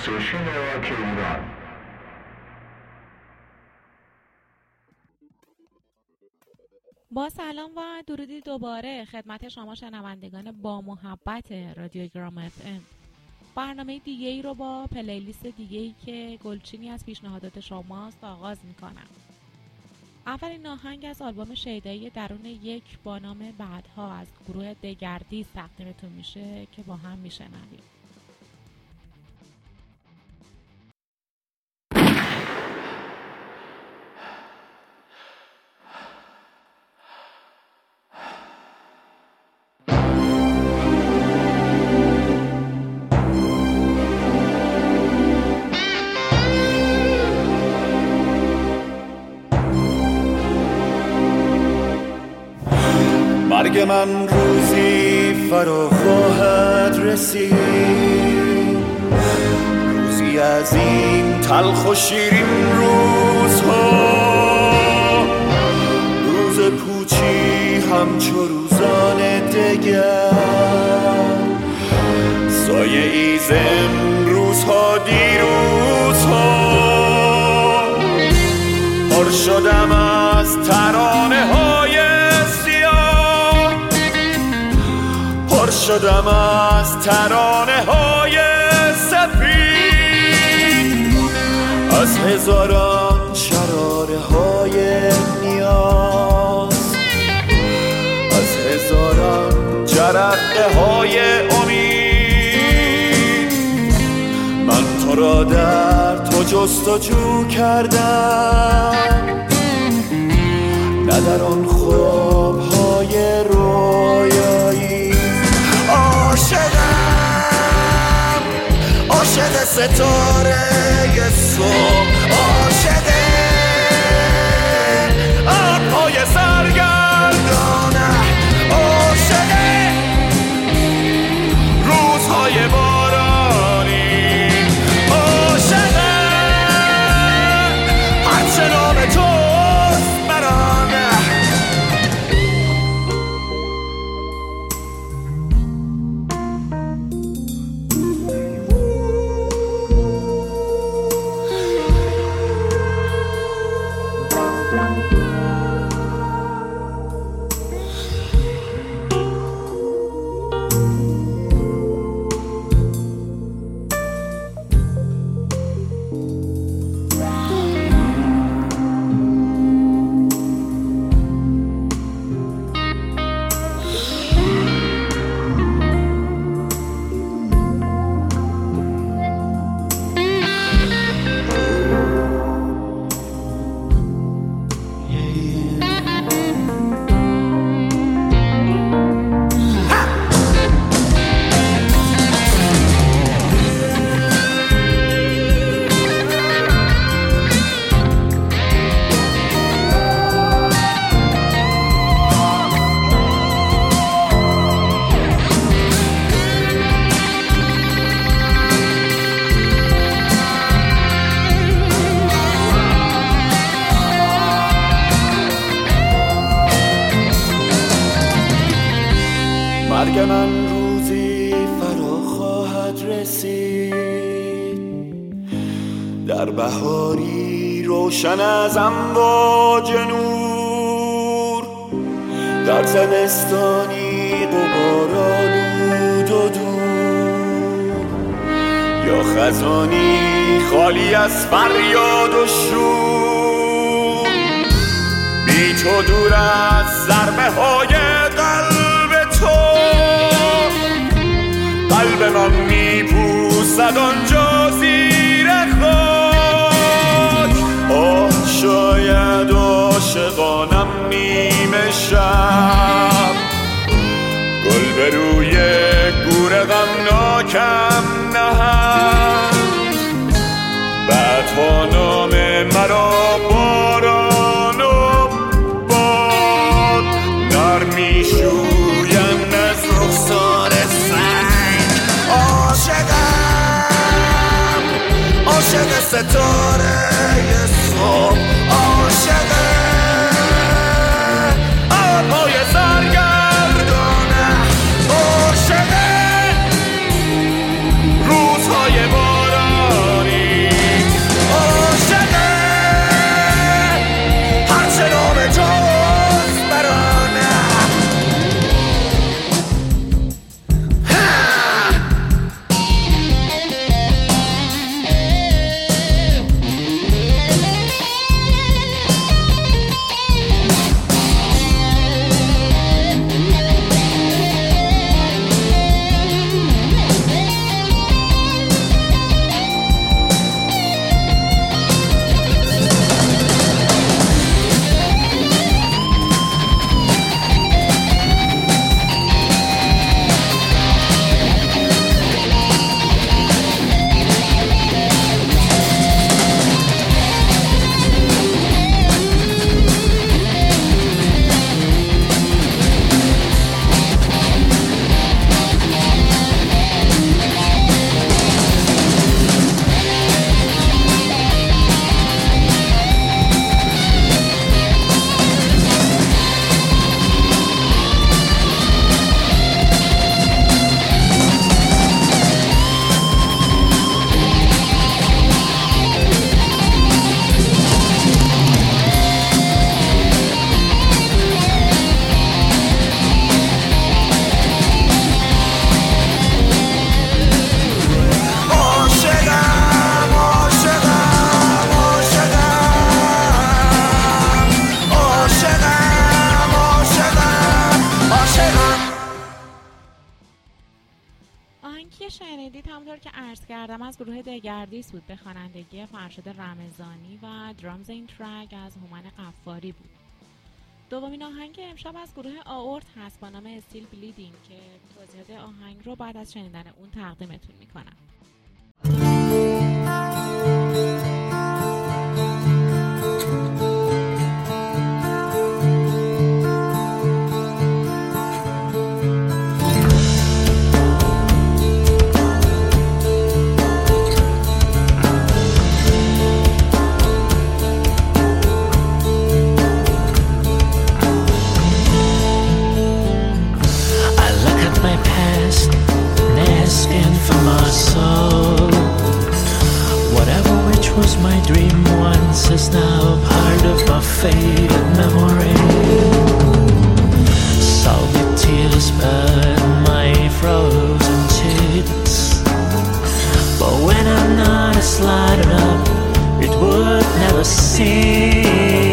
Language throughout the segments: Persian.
station راک ایران با سلام و درودی دوباره خدمت شما شنوندگان با محبت رادیو گرام اف ام. برنامه دیگه ای رو با playlist دیگه ای که گلچینی از پیشنهادات شماست آغاز می‌کنم. اولین آهنگ از آلبوم شیدایی درون یک با نام بعدها از گروه دگردی تقدیمتون میشه که با هم میشنویم. من روزی فرا خواهد رسید. روزی از این تلخ و شیرین روزها. روز پوچی همچو روزان دگر. سایه ایز امروزها دیروزها. پر شدم از ترانه های شدم از ترانه های سفید. از هزاران شراره های نیاز. از هزاران جرقه های امید. من تو را در تو جستجو کردم. نه در آن خواب های رویایی. عاشق ستاره صبح. عاشق ستاره صبح عاشق فرشاد رمزانی و درامز این ترک از هومن قفاری بود. دومین آهنگ امشب از گروه آورت هست با نام استیل بلیدینگ که توضیحات آهنگ رو بعد از شنیدن اون تقدیمتون می‌کنم. silence is now part of my faded memory. Salty tears burn my frozen cheeks. But when I'm not, a slider up, it would never cease.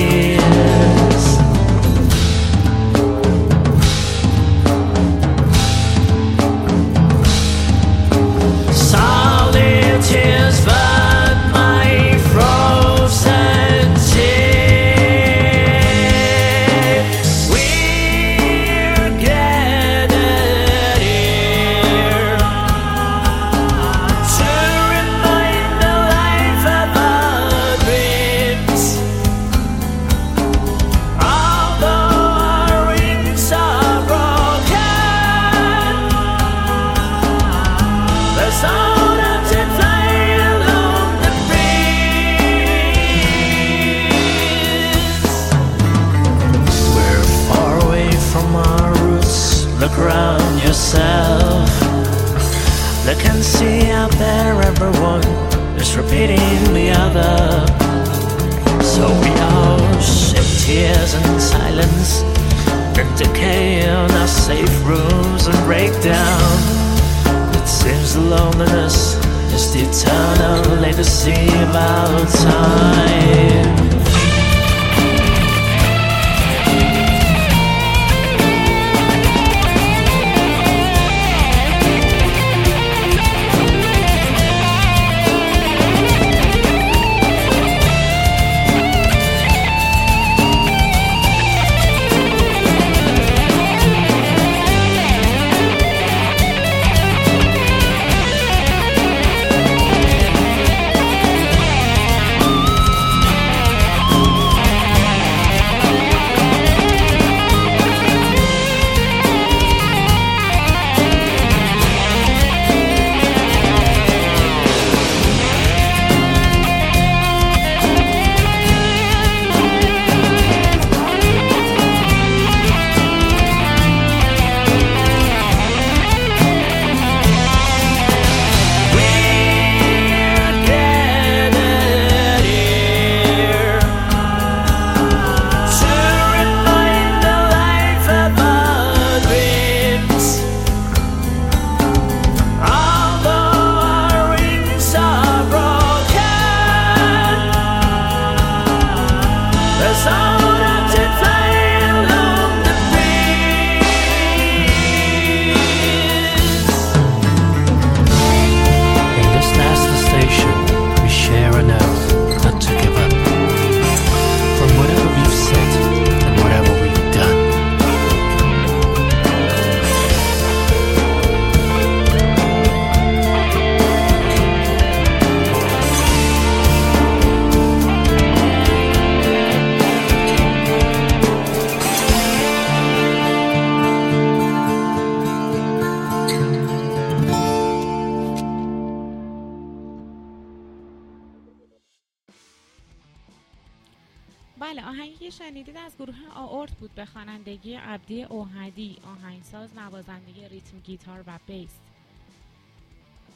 آهنگساز نوازنده rhythm guitar و bass.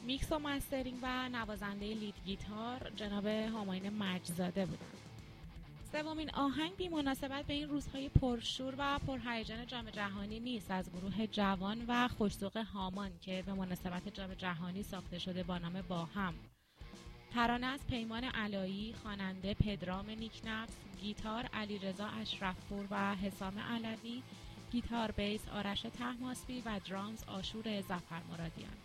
mix و mastering و نوازنده lead guitar جناب هماین مرجزاده بودن. سومین آهنگ بی مناسبت به این روزهای پرشور و پرهیجان جام جهانی نیست. از گروه جوان و خوش‌ذوق هامان که به مناسبت جام جهانی ساخته شده با نام با هم. ترانه از پیمان علایی خواننده پدرام نیکنفس گیتار علیرضا اشرفپور و حسام علوی گیتار بیس آرش تحماسبی و درامز آشور زفر مرادیان.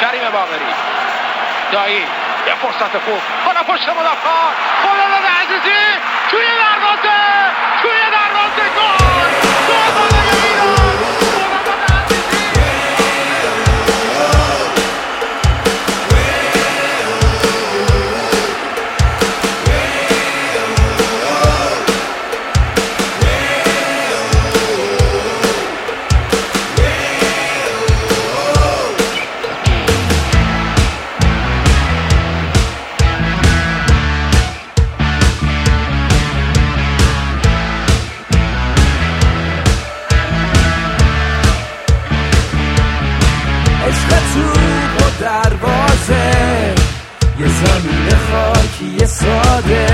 کریم باقری. دایی. یه فرصت خوب. حالا پشت مدافع. خداوند عزیزی. توی دروازه. توی دروازه. گل! پروازه یه زمین خاکی ساده.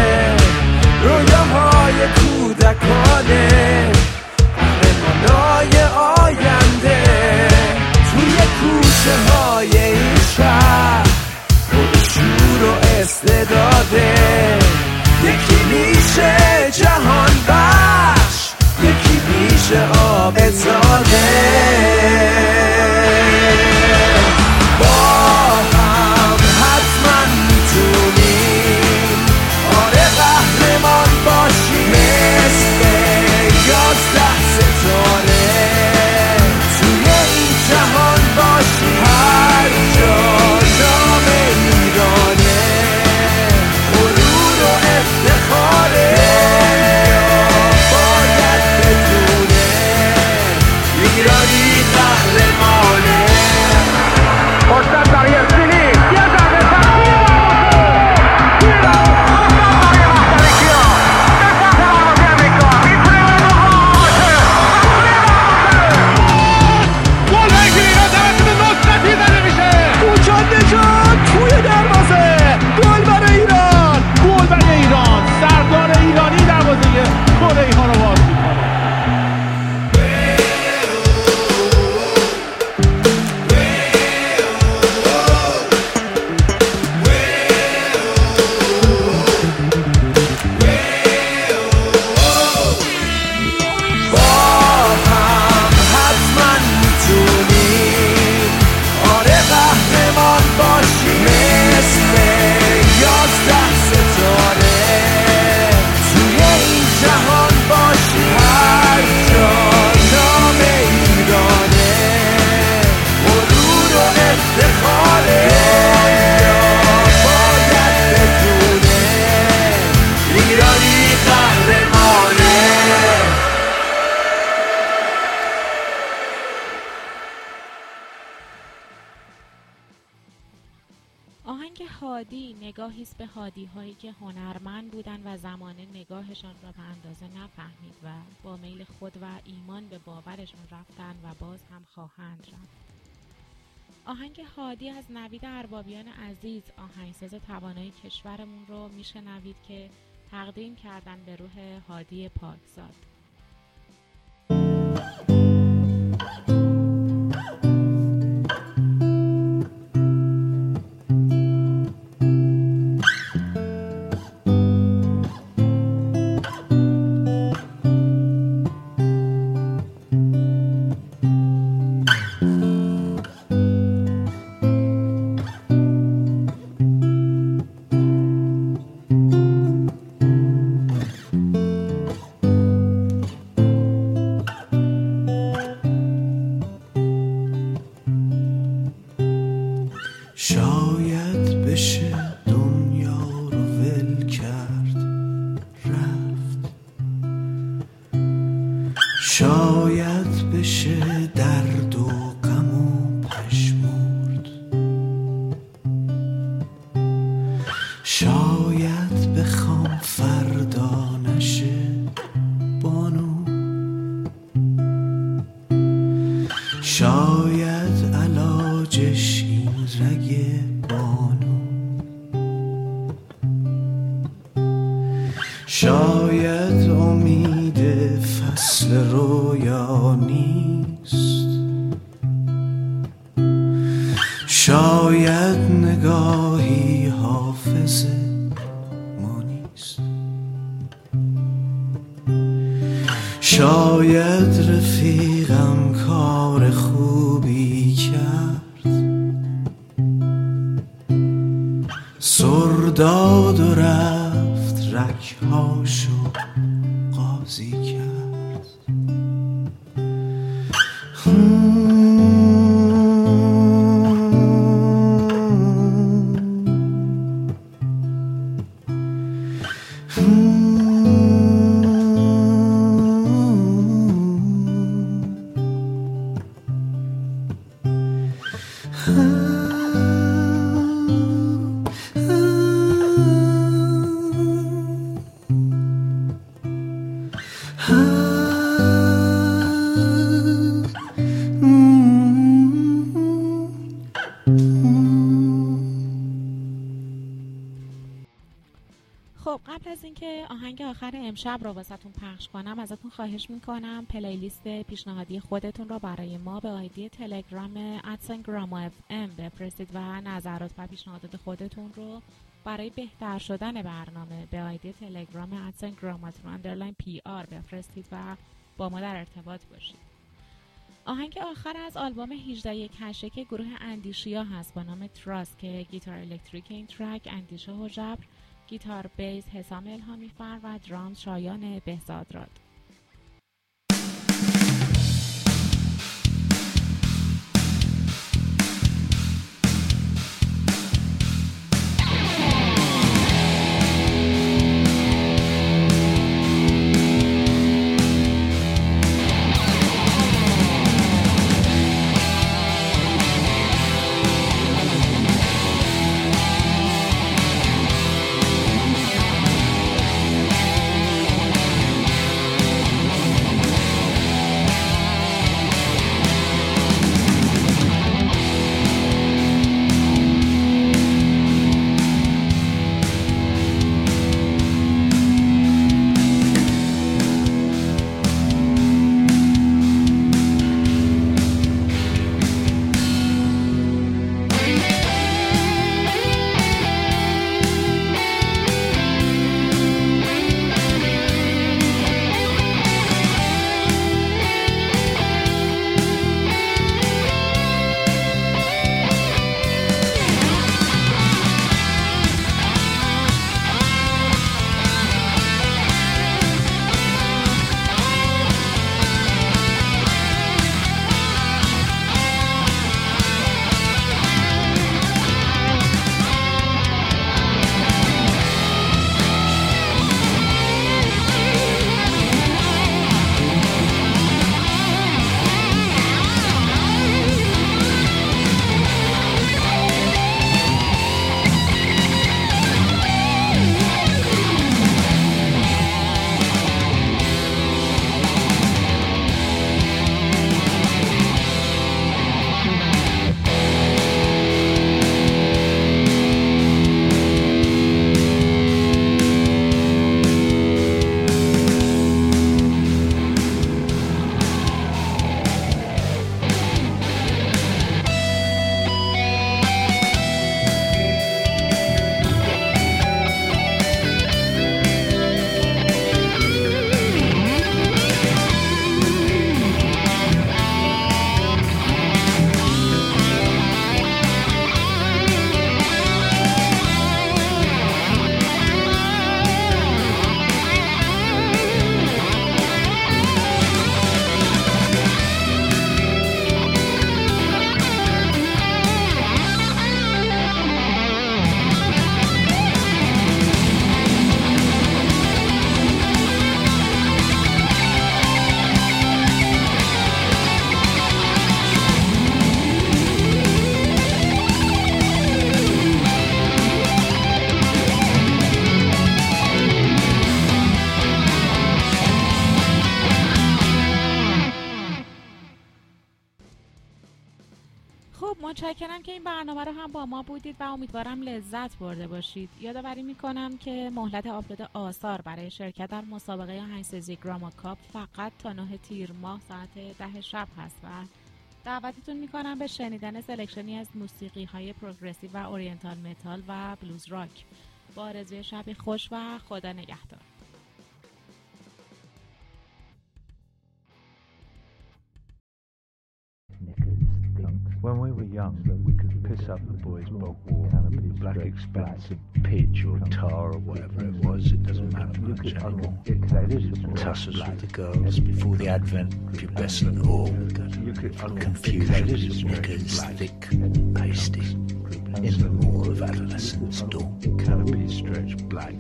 رویاهای کودکانه. قهرمانای آینده. توی کوچه های این شهر پر شور و استعداده. یکی میشه جهان بخش یکی میشه آب شادی هایی که هنرمند بودن و زمانه نگاهشان را به اندازه نفهمید و با میل خود و ایمان به باورشون رفتن و باز هم خواهند رفت. آهنگ هادی از نوید اربابیان عزیز آهنگساز توانای کشورمون رو میشنوید که تقدیم کردن به روح هادی پاکزاد شاید بشه درد و خب قبل از اینکه آهنگ آخر امشب رو واسهتون پخش کنم ازتون خواهش می‌کنم پلیلیست پیشنهادی خودتون رو برای ما به آیدی تلگرام ادسنگرام اف ام بفرستید و نظرات و پیشنهادات خودتون رو برای بهتر شدن برنامه به آیدی تلگرام ادسنگراماتون اندرلاین پی آر بفرستید و با ما در ارتباط باشید. آهنگ آخر از آلبوم 18 یک هشه که گروه اندیشیا هست با نام تراس که گیتار الکتریک این ترک اندیشه و جبر گیتار بیس حسام الهامی فر و درامز شایان بهزاد راد. هم با ما بودید و امیدوارم لذت برده باشید. یادآوری می‌کنم که مهلت آپلود آثار برای شرکت در مسابقه آهنگسازی گراما کاپ فقط تا 9 تیر ماه ساعت ده شب هست و دعوتتون می‌کنم به شنیدن selection ی از موسیقی های progressive و oriental metal و blues rock. با آرزوی شب خوش و خدا نگهدار. When we were young, we could piss up the boys' bog wall. Black expanse pitch or tar or whatever it was, it doesn't matter much anymore. Tussles with the girls before the advent, pubescent all, confusion, knickers, thick, pasty, in the maw of adolescence dawn. Canopy stretched black,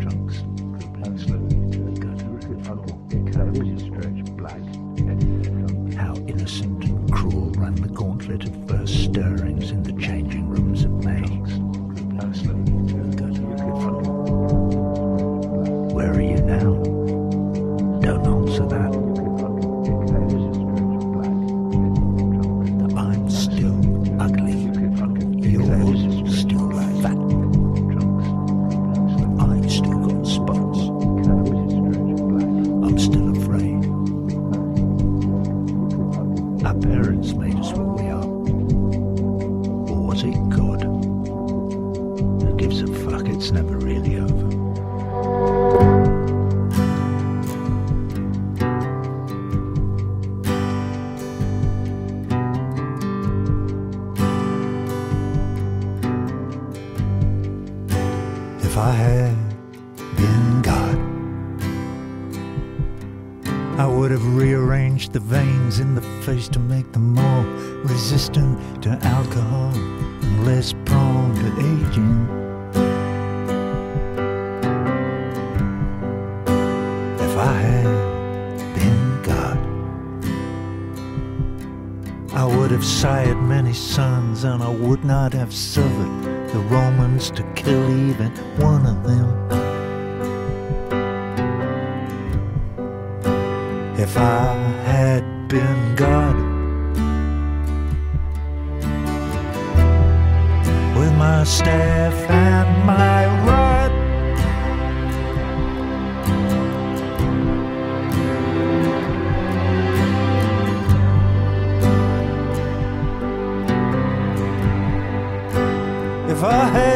trunks, slowly to the gutter. Canopy stretched black, how innocent cruel ran the gauntlet of first stirrings in the changing. Have suffered the Romans to kill even. if I had.